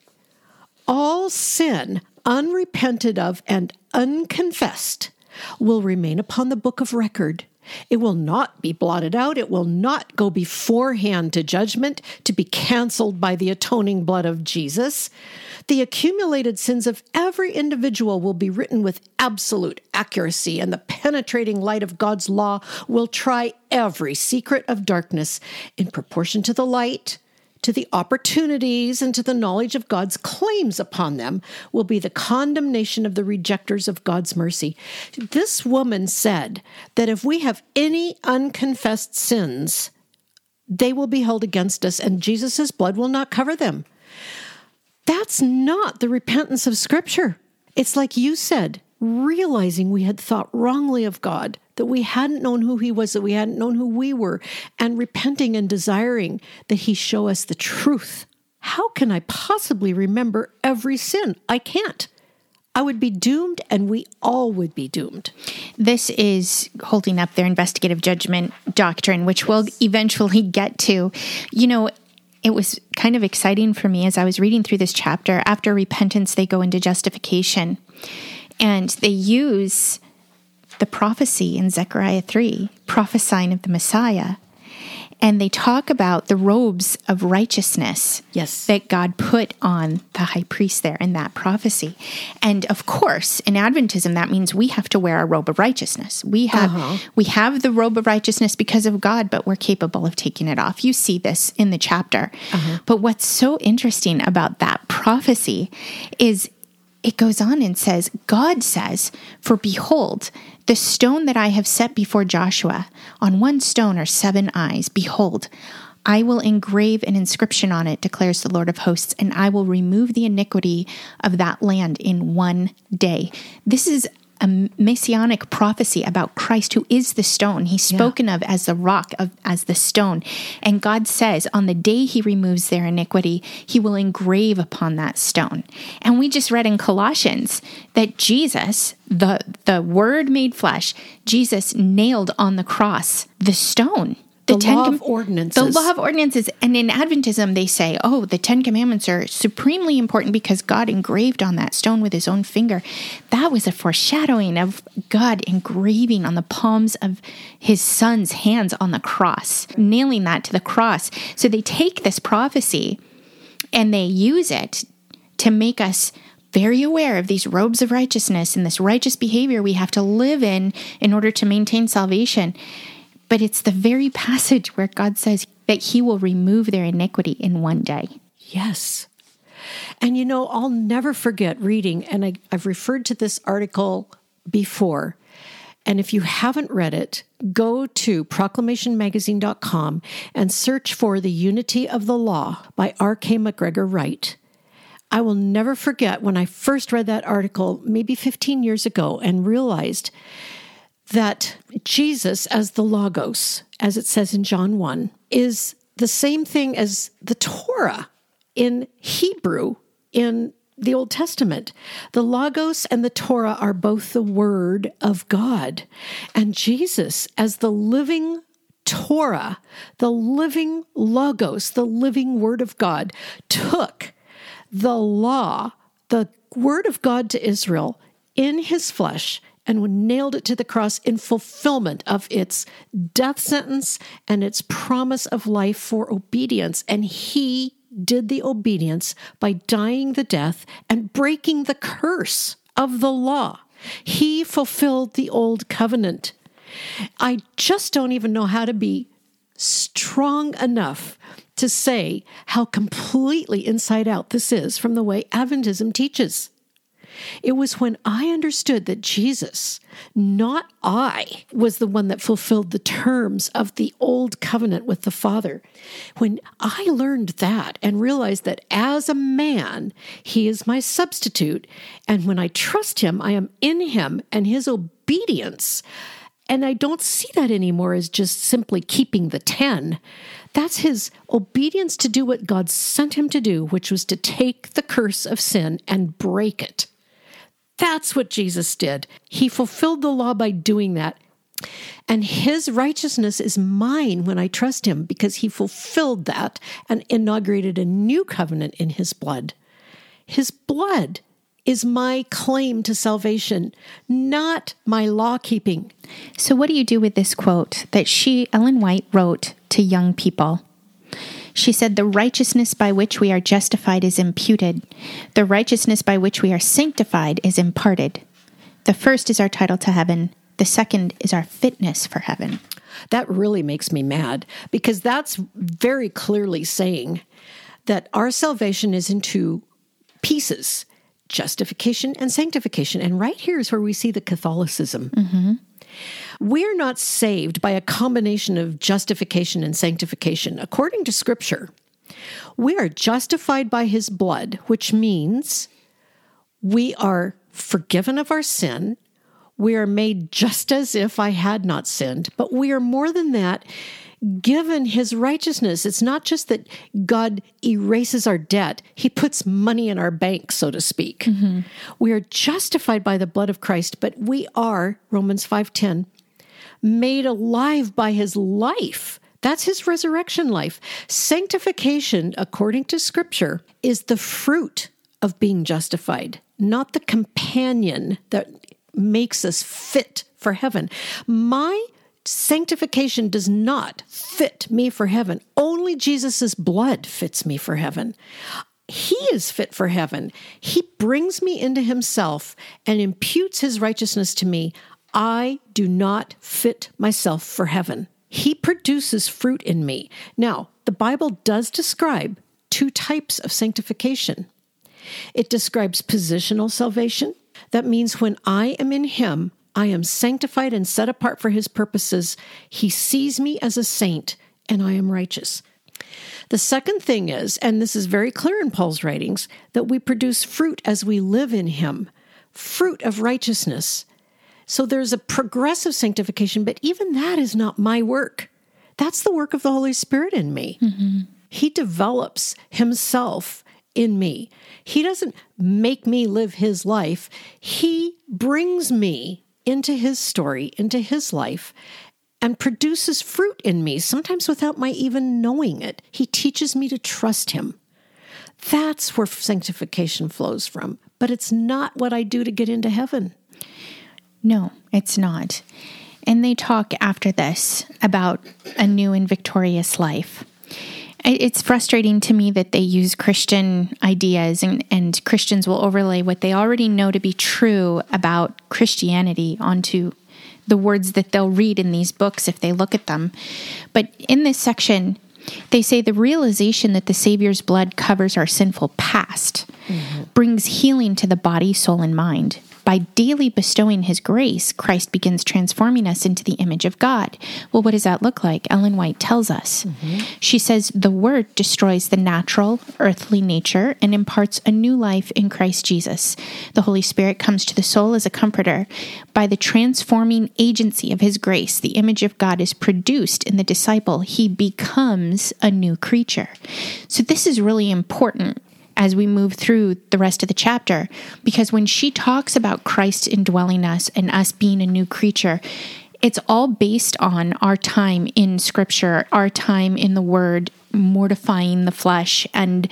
All sin, unrepented of and unconfessed, will remain upon the book of record. It will not be blotted out. It will not go beforehand to judgment to be canceled by the atoning blood of Jesus. The accumulated sins of every individual will be written with absolute accuracy, and the penetrating light of God's law will try every secret of darkness in proportion to the light to the opportunities and to the knowledge of God's claims upon them will be the condemnation of the rejectors of God's mercy. This woman said that if we have any unconfessed sins, they will be held against us, and Jesus' blood will not cover them. That's not the repentance of Scripture. It's like you said, realizing we had thought wrongly of God, that we hadn't known who He was, that we hadn't known who we were, and repenting and desiring that He show us the truth. How can I possibly remember every sin? I can't. I would be doomed, and we all would be doomed. This is holding up their investigative judgment doctrine, which we'll eventually get to. You know, it was kind of exciting for me as I was reading through this chapter. After repentance, they go into justification and they use the prophecy in Zechariah 3, prophesying of the Messiah. And they talk about the robes of righteousness Yes. that God put on the high priest there in that prophecy. And of course, in Adventism, that means we have to wear a robe of righteousness. We have uh-huh. we have the robe of righteousness because of God, but we're capable of taking it off. You see this in the chapter. Uh-huh. But what's so interesting about that prophecy is it goes on and says, God says, For behold, the stone that I have set before Joshua, on one stone are seven eyes. Behold, I will engrave an inscription on it, declares the Lord of hosts, and I will remove the iniquity of that land in one day. This is a messianic prophecy about Christ, who is the stone. He's spoken of as the rock, of, as the stone. And God says, on the day he removes their iniquity, he will engrave upon that stone. And we just read in Colossians that Jesus, the, the word made flesh, Jesus nailed on the cross the stone. The law of ordinances. The law of ordinances. And in Adventism, they say, oh, the Ten Commandments are supremely important because God engraved on that stone with his own finger. That was a foreshadowing of God engraving on the palms of his son's hands on the cross, nailing that to the cross. So they take this prophecy and they use it to make us very aware of these robes of righteousness and this righteous behavior we have to live in in order to maintain salvation. But it's the very passage where God says that he will remove their iniquity in one day. Yes. And you know, I'll never forget reading, and I, I've referred to this article before. And if you haven't read it, go to proclamationmagazine.com and search for The Unity of the Law by R.K. McGregor Wright. I will never forget when I first read that article, maybe 15 years ago, and realized that Jesus, as the Logos, as it says in John 1, is the same thing as the Torah in Hebrew in the Old Testament. The Logos and the Torah are both the Word of God. And Jesus, as the living Torah, the living Logos, the living Word of God, took the law, the Word of God to Israel in his flesh and nailed it to the cross in fulfillment of its death sentence and its promise of life for obedience. And he did the obedience by dying the death and breaking the curse of the law. He fulfilled the old covenant. I just don't even know how to be strong enough to say how completely inside out this is from the way Adventism teaches. It was when I understood that Jesus, not I, was the one that fulfilled the terms of the old covenant with the Father. When I learned that and realized that as a man, he is my substitute, and when I trust him, I am in him and his obedience. And I don't see that anymore as just simply keeping the 10. That's his obedience to do what God sent him to do, which was to take the curse of sin and break it. That's what Jesus did. He fulfilled the law by doing that. And his righteousness is mine when I trust him because he fulfilled that and inaugurated a new covenant in his blood. His blood is my claim to salvation, not my law keeping. So, what do you do with this quote that she, Ellen White, wrote to young people? She said, The righteousness by which we are justified is imputed, the righteousness by which we are sanctified is imparted. The first is our title to heaven, the second is our fitness for heaven. That really makes me mad because that's very clearly saying that our salvation is in two pieces justification and sanctification. And right here is where we see the Catholicism. Mm-hmm. We're not saved by a combination of justification and sanctification. According to Scripture, we are justified by His blood, which means we are forgiven of our sin. We are made just as if I had not sinned, but we are more than that given his righteousness. It's not just that God erases our debt, he puts money in our bank, so to speak. Mm-hmm. We are justified by the blood of Christ, but we are, Romans 5:10, made alive by his life. That's his resurrection life. Sanctification, according to scripture, is the fruit of being justified, not the companion that makes us fit for heaven. My sanctification does not fit me for heaven. Only Jesus' blood fits me for heaven. He is fit for heaven. He brings me into himself and imputes his righteousness to me. I do not fit myself for heaven. He produces fruit in me. Now, the Bible does describe two types of sanctification it describes positional salvation. That means when I am in Him, I am sanctified and set apart for His purposes. He sees me as a saint, and I am righteous. The second thing is, and this is very clear in Paul's writings, that we produce fruit as we live in Him, fruit of righteousness. So there's a progressive sanctification, but even that is not my work. That's the work of the Holy Spirit in me. Mm-hmm. He develops Himself in me. He doesn't make me live His life, He brings me into His story, into His life, and produces fruit in me, sometimes without my even knowing it. He teaches me to trust Him. That's where sanctification flows from, but it's not what I do to get into heaven. No, it's not. And they talk after this about a new and victorious life. It's frustrating to me that they use Christian ideas and, and Christians will overlay what they already know to be true about Christianity onto the words that they'll read in these books if they look at them. But in this section, they say the realization that the Savior's blood covers our sinful past mm-hmm. brings healing to the body, soul, and mind. By daily bestowing his grace, Christ begins transforming us into the image of God. Well, what does that look like? Ellen White tells us. Mm-hmm. She says the word destroys the natural, earthly nature and imparts a new life in Christ Jesus. The Holy Spirit comes to the soul as a comforter. By the transforming agency of his grace, the image of God is produced in the disciple. He becomes a new creature. So, this is really important as we move through the rest of the chapter. Because when she talks about Christ indwelling us and us being a new creature, it's all based on our time in scripture, our time in the word, mortifying the flesh and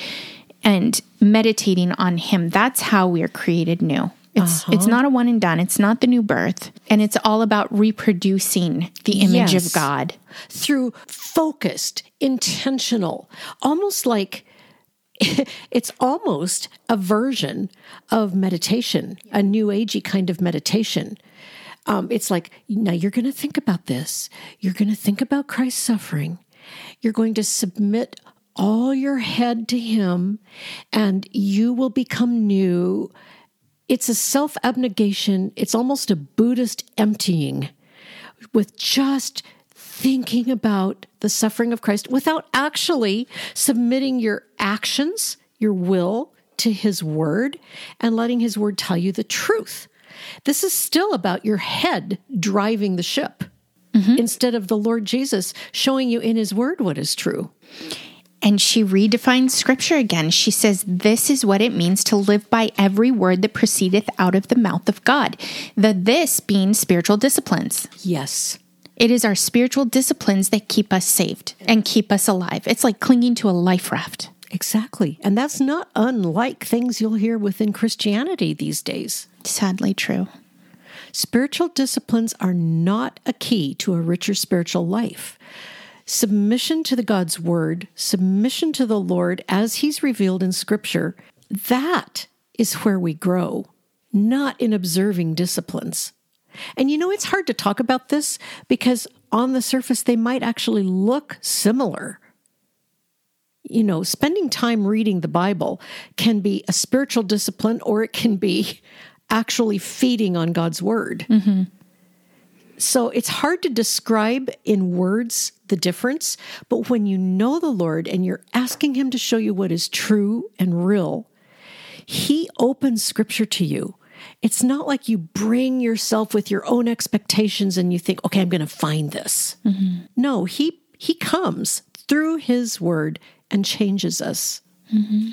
and meditating on him. That's how we're created new. It's uh-huh. it's not a one and done. It's not the new birth, and it's all about reproducing the image yes. of God through focused, intentional, almost like it's almost a version of meditation, a new agey kind of meditation. Um, it's like, now you're going to think about this. You're going to think about Christ's suffering. You're going to submit all your head to Him, and you will become new. It's a self abnegation, it's almost a Buddhist emptying with just thinking about the suffering of Christ without actually submitting your actions, your will to his word and letting his word tell you the truth. This is still about your head driving the ship mm-hmm. instead of the Lord Jesus showing you in his word what is true. And she redefines scripture again. She says, This is what it means to live by every word that proceedeth out of the mouth of God. The this being spiritual disciplines. Yes. It is our spiritual disciplines that keep us saved and keep us alive. It's like clinging to a life raft. Exactly. And that's not unlike things you'll hear within Christianity these days. Sadly true. Spiritual disciplines are not a key to a richer spiritual life. Submission to the God's word, submission to the Lord as he's revealed in scripture, that is where we grow, not in observing disciplines. And you know, it's hard to talk about this because on the surface, they might actually look similar. You know, spending time reading the Bible can be a spiritual discipline or it can be actually feeding on God's word. Mm-hmm. So it's hard to describe in words the difference, but when you know the Lord and you're asking Him to show you what is true and real, He opens scripture to you it's not like you bring yourself with your own expectations and you think, okay, I'm going to find this. Mm-hmm. No, he he comes through his word and changes us. Mm-hmm.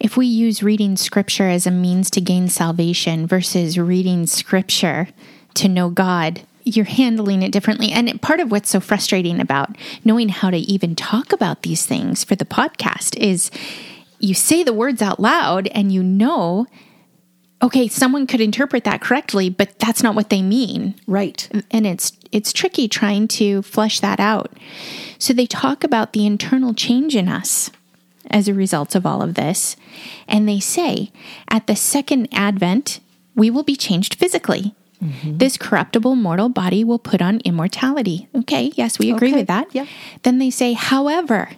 If we use reading scripture as a means to gain salvation versus reading scripture to know God, you're handling it differently. And part of what's so frustrating about knowing how to even talk about these things for the podcast is you say the words out loud and you know okay, someone could interpret that correctly, but that's not what they mean. Right. And it's it's tricky trying to flesh that out. So they talk about the internal change in us as a result of all of this. And they say, at the second advent, we will be changed physically. Mm-hmm. This corruptible mortal body will put on immortality. Okay, yes, we agree Okay, with that. yeah. Then they say, however,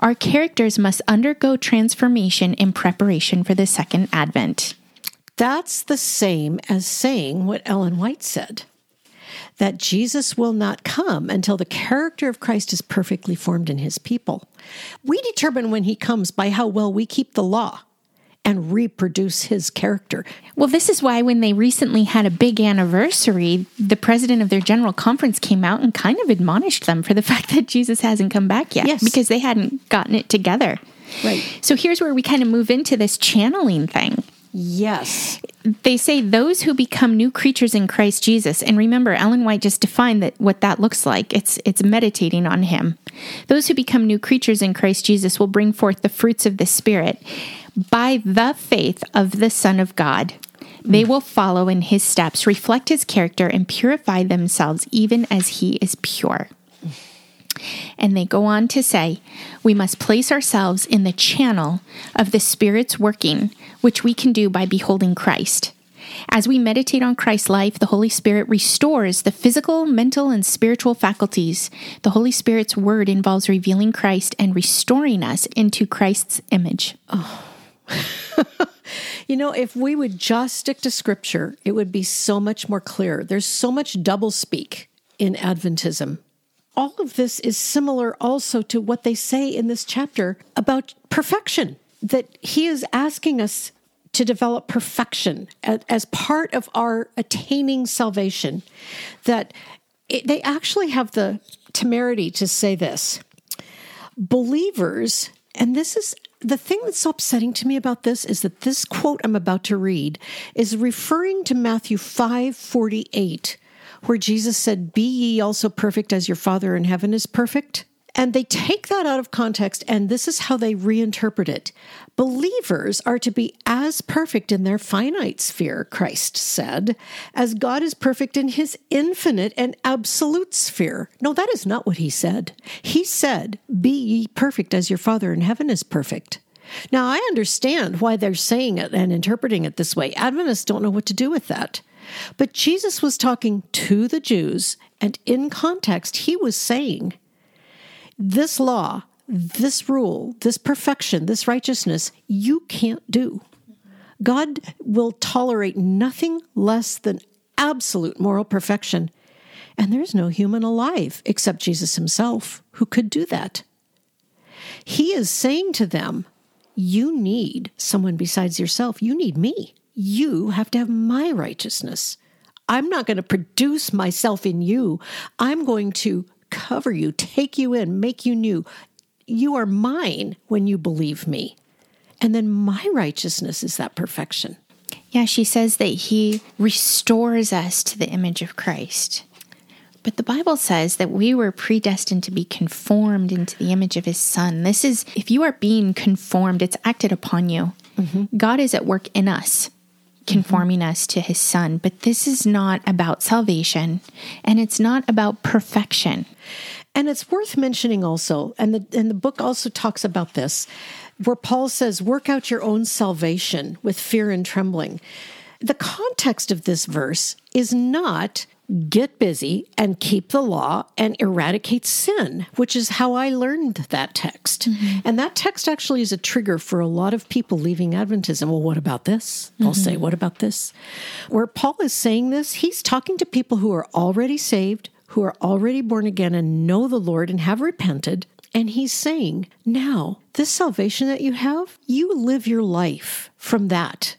our characters must undergo transformation in preparation for the second advent. That's the same as saying what Ellen White said that Jesus will not come until the character of Christ is perfectly formed in his people. We determine when he comes by how well we keep the law and reproduce his character. Well, this is why when they recently had a big anniversary, the president of their general conference came out and kind of admonished them for the fact that Jesus hasn't come back yet Yes. because they hadn't gotten it together. Right. So here's where we kind of move into this channeling thing. Yes. They say those who become new creatures in Christ Jesus, and remember, Ellen White just defined that what that looks like. It's it's meditating on Him. Those who become new creatures in Christ Jesus will bring forth the fruits of the Spirit by the faith of the Son of God. They hmm. will follow in His steps, reflect His character, and purify themselves, even as He is pure. Mm. And they go on to say, we must place ourselves in the channel of the Spirit's working, which we can do by beholding Christ. As we meditate on Christ's life, the Holy Spirit restores the physical, mental, and spiritual faculties. The Holy Spirit's word involves revealing Christ and restoring us into Christ's image. Oh. You know, if we would just stick to scripture, it would be so much more clear. There's so much doublespeak in Adventism. All of this is similar also to what they say in this chapter about perfection, that he is asking us to develop perfection as part of our attaining salvation. That it, they actually have the temerity to say this believers, and this is the thing that's so upsetting to me about this is that this quote I'm about to read is referring to Matthew 5 48, where Jesus said, Be ye also perfect as your Father in heaven is perfect. And they take that out of context, and this is how they reinterpret it. Believers are to be as perfect in their finite sphere, Christ said, as God is perfect in his infinite and absolute sphere. No, that is not what he said. He said, Be ye perfect as your Father in heaven is perfect. Now, I understand why they're saying it and interpreting it this way. Adventists don't know what to do with that. But Jesus was talking to the Jews, and in context, he was saying, this law, this rule, this perfection, this righteousness, you can't do. God will tolerate nothing less than absolute moral perfection. And there's no human alive except Jesus himself who could do that. He is saying to them, You need someone besides yourself. You need me. You have to have my righteousness. I'm not going to produce myself in you. I'm going to cover you, take you in, make you new. You are mine when you believe me. And then my righteousness is that perfection. Yeah, she says that he restores us to the image of Christ. But the Bible says that we were predestined to be conformed into the image of his son. This is, if you are being conformed, it's acted upon you. Mm-hmm. God is at work in us, conforming us to his son. But this is not about salvation and it's not about perfection. And it's worth mentioning also, and the and the book also talks about this, where Paul says, "Work out your own salvation with fear and trembling." The context of this verse is not get busy and keep the law and eradicate sin, which is how I learned that text. Mm-hmm. And that text actually is a trigger for a lot of people leaving Adventism. Well, what about this? They'll mm-hmm. say, what about this? Where Paul is saying this, he's talking to people who are already saved, who are already born again and know the Lord and have repented. And he's saying, now, this salvation that you have, you live your life from that.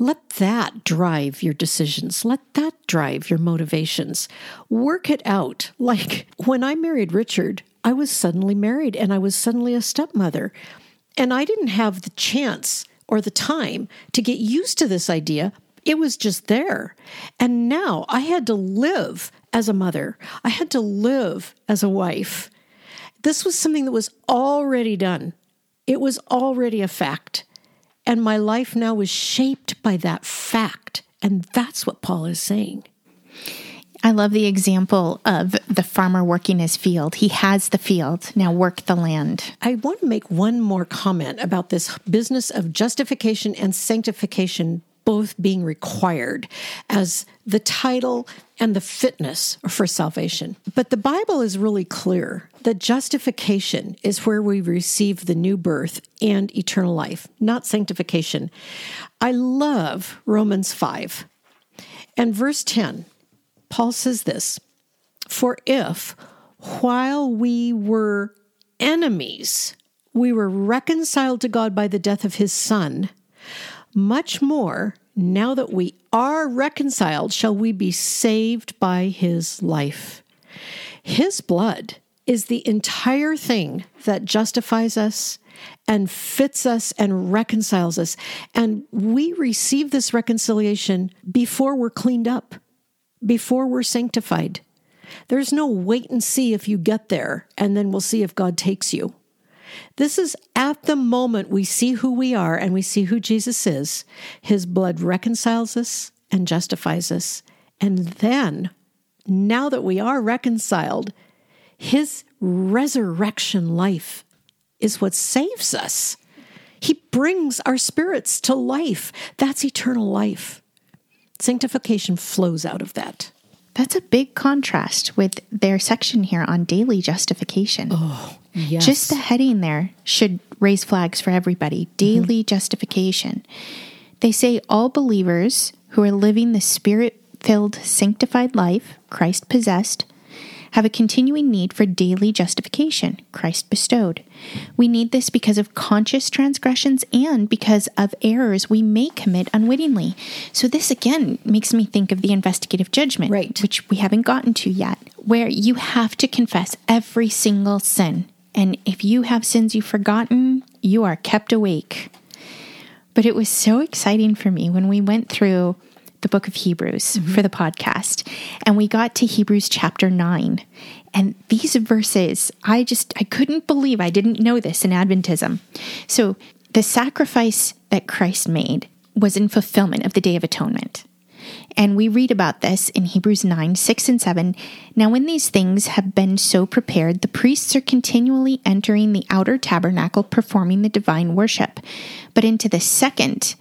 Let that drive your decisions. Let that drive your motivations. Work it out. Like when I married Richard, I was suddenly married and I was suddenly a stepmother. And I didn't have the chance or the time to get used to this idea. It was just there. And now I had to live as a mother, I had to live as a wife. This was something that was already done, it was already a fact. And my life now is shaped by that fact. And that's what Paul is saying. I love the example of the farmer working his field. He has the field, now work the land. I want to make one more comment about this business of justification and sanctification both being required as the title and the fitness for salvation. But the Bible is really clear that justification is where we receive the new birth and eternal life, not sanctification. I love Romans 5 and verse 10. Paul says this For if, while we were enemies, we were reconciled to God by the death of his Son, much more, now that we are reconciled, shall we be saved by his life. His blood is the entire thing that justifies us and fits us and reconciles us. And we receive this reconciliation before we're cleaned up, before we're sanctified. There's no wait and see if you get there, and then we'll see if God takes you. This is at the moment we see who we are and we see who Jesus is. His blood reconciles us and justifies us. And then, now that we are reconciled, his resurrection life is what saves us. He brings our spirits to life. That's eternal life. Sanctification flows out of that. That's a big contrast with their section here on daily justification. Oh, yes. Just the heading there should raise flags for everybody. Mm-hmm. Daily justification. They say all believers who are living the spirit filled, sanctified life Christ possessed have a continuing need for daily justification Christ bestowed. We need this because of conscious transgressions and because of errors we may commit unwittingly. So, this again makes me think of the investigative judgment, Right. which we haven't gotten to yet, where you have to confess every single sin. And if you have sins you've forgotten, you are kept awake. But it was so exciting for me when we went through the book of Hebrews for mm-hmm. the podcast and we got to Hebrews chapter 9. And these verses, I just I couldn't believe I didn't know this in Adventism. So, the sacrifice that Christ made was in fulfillment of the day of atonement. And we read about this in Hebrews 9, 6 and 7. Now, when these things have been so prepared, the priests are continually entering the outer tabernacle, performing the divine worship. But into the second,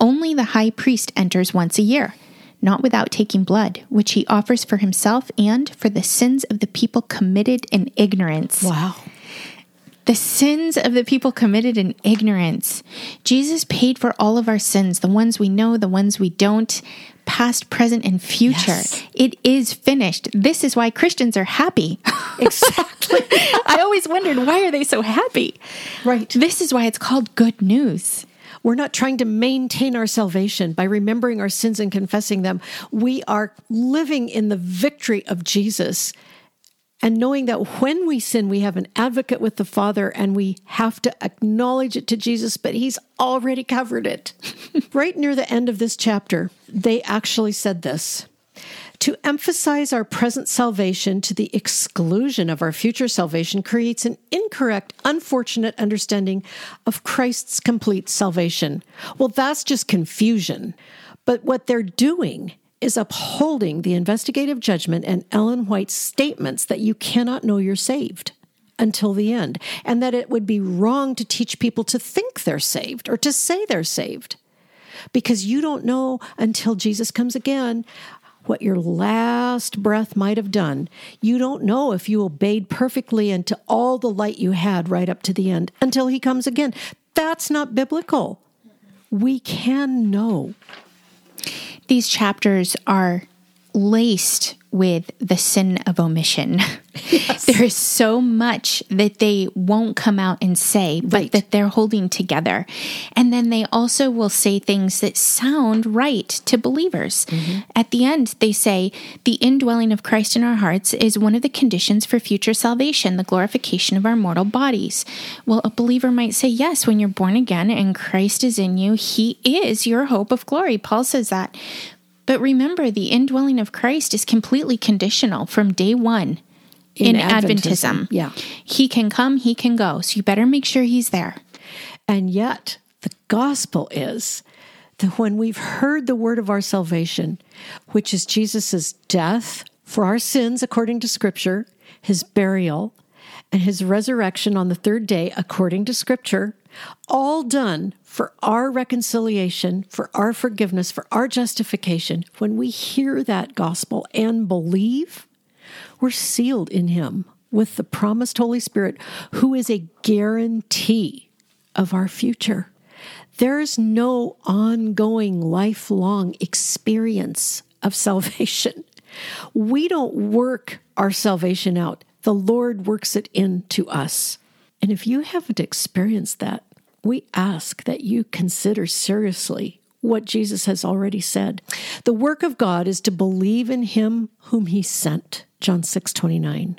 only the high priest enters once a year, not without taking blood, which he offers for himself and for the sins of the people committed in ignorance. Wow. The sins of the people committed in ignorance. Jesus paid for all of our sins, the ones we know, the ones we don't, past, present, and future. Yes. It is finished. This is why Christians are happy. Exactly. I always wondered why are they so happy? right. This is why it's called good news. We're not trying to maintain our salvation by remembering our sins and confessing them. We are living in the victory of Jesus and knowing that when we sin, we have an advocate with the Father and we have to acknowledge it to Jesus, but He's already covered it. right near the end of this chapter, they actually said this. To emphasize our present salvation to the exclusion of our future salvation creates an incorrect, unfortunate understanding of Christ's complete salvation. Well, that's just confusion. But what they're doing is upholding the investigative judgment and Ellen White's statements that you cannot know you're saved until the end, and that it would be wrong to teach people to think they're saved or to say they're saved because you don't know until Jesus comes again what your last breath might have done. You don't know if you obeyed perfectly and to all the light you had right up to the end until he comes again. That's not biblical. We can know. These chapters are laced with the sin of omission. there is so much that they won't come out and say, but Right. that they're holding together. And then they also will say things that sound right to believers. Mm-hmm. At the end, they say, The indwelling of Christ in our hearts is one of the conditions for future salvation, the glorification of our mortal bodies. Well, a believer might say, Yes, when you're born again and Christ is in you, he is your hope of glory. Paul says that. But remember, the indwelling of Christ is completely conditional from day one in, In Adventism. Adventism, yeah. He can come, he can go. So you better make sure he's there. And yet, the gospel is that when we've heard the word of our salvation, which is Jesus' death for our sins according to Scripture, his burial, and his resurrection on the third day according to Scripture, all done for our reconciliation, for our forgiveness, for our justification, when we hear that gospel and believe, we're sealed in him with the promised Holy Spirit, who is a guarantee of our future. There's no ongoing, lifelong experience of salvation. We don't work our salvation out, the Lord works it into us. And if you haven't experienced that, we ask that you consider seriously what Jesus has already said. The work of God is to believe in him whom he sent. John 6 29.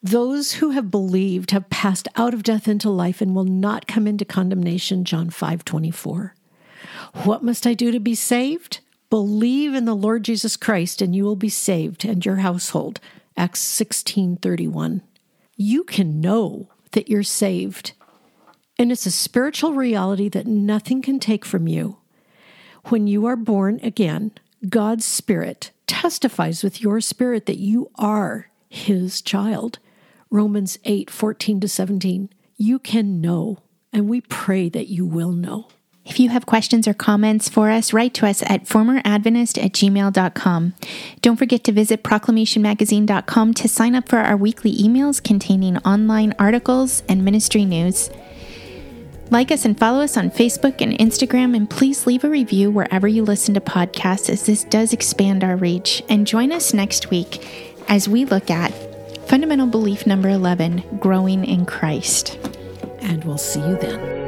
Those who have believed have passed out of death into life and will not come into condemnation. John 5 24. What must I do to be saved? Believe in the Lord Jesus Christ and you will be saved and your household. Acts 16 31. You can know that you're saved. And it's a spiritual reality that nothing can take from you. When you are born again, God's Spirit testifies with your spirit that you are His child. Romans 8 14 to 17. You can know, and we pray that you will know. If you have questions or comments for us, write to us at formeradventist at gmail.com. Don't forget to visit proclamationmagazine.com to sign up for our weekly emails containing online articles and ministry news. Like us and follow us on Facebook and Instagram, and please leave a review wherever you listen to podcasts, as this does expand our reach. And join us next week as we look at fundamental belief number 11 growing in Christ. And we'll see you then.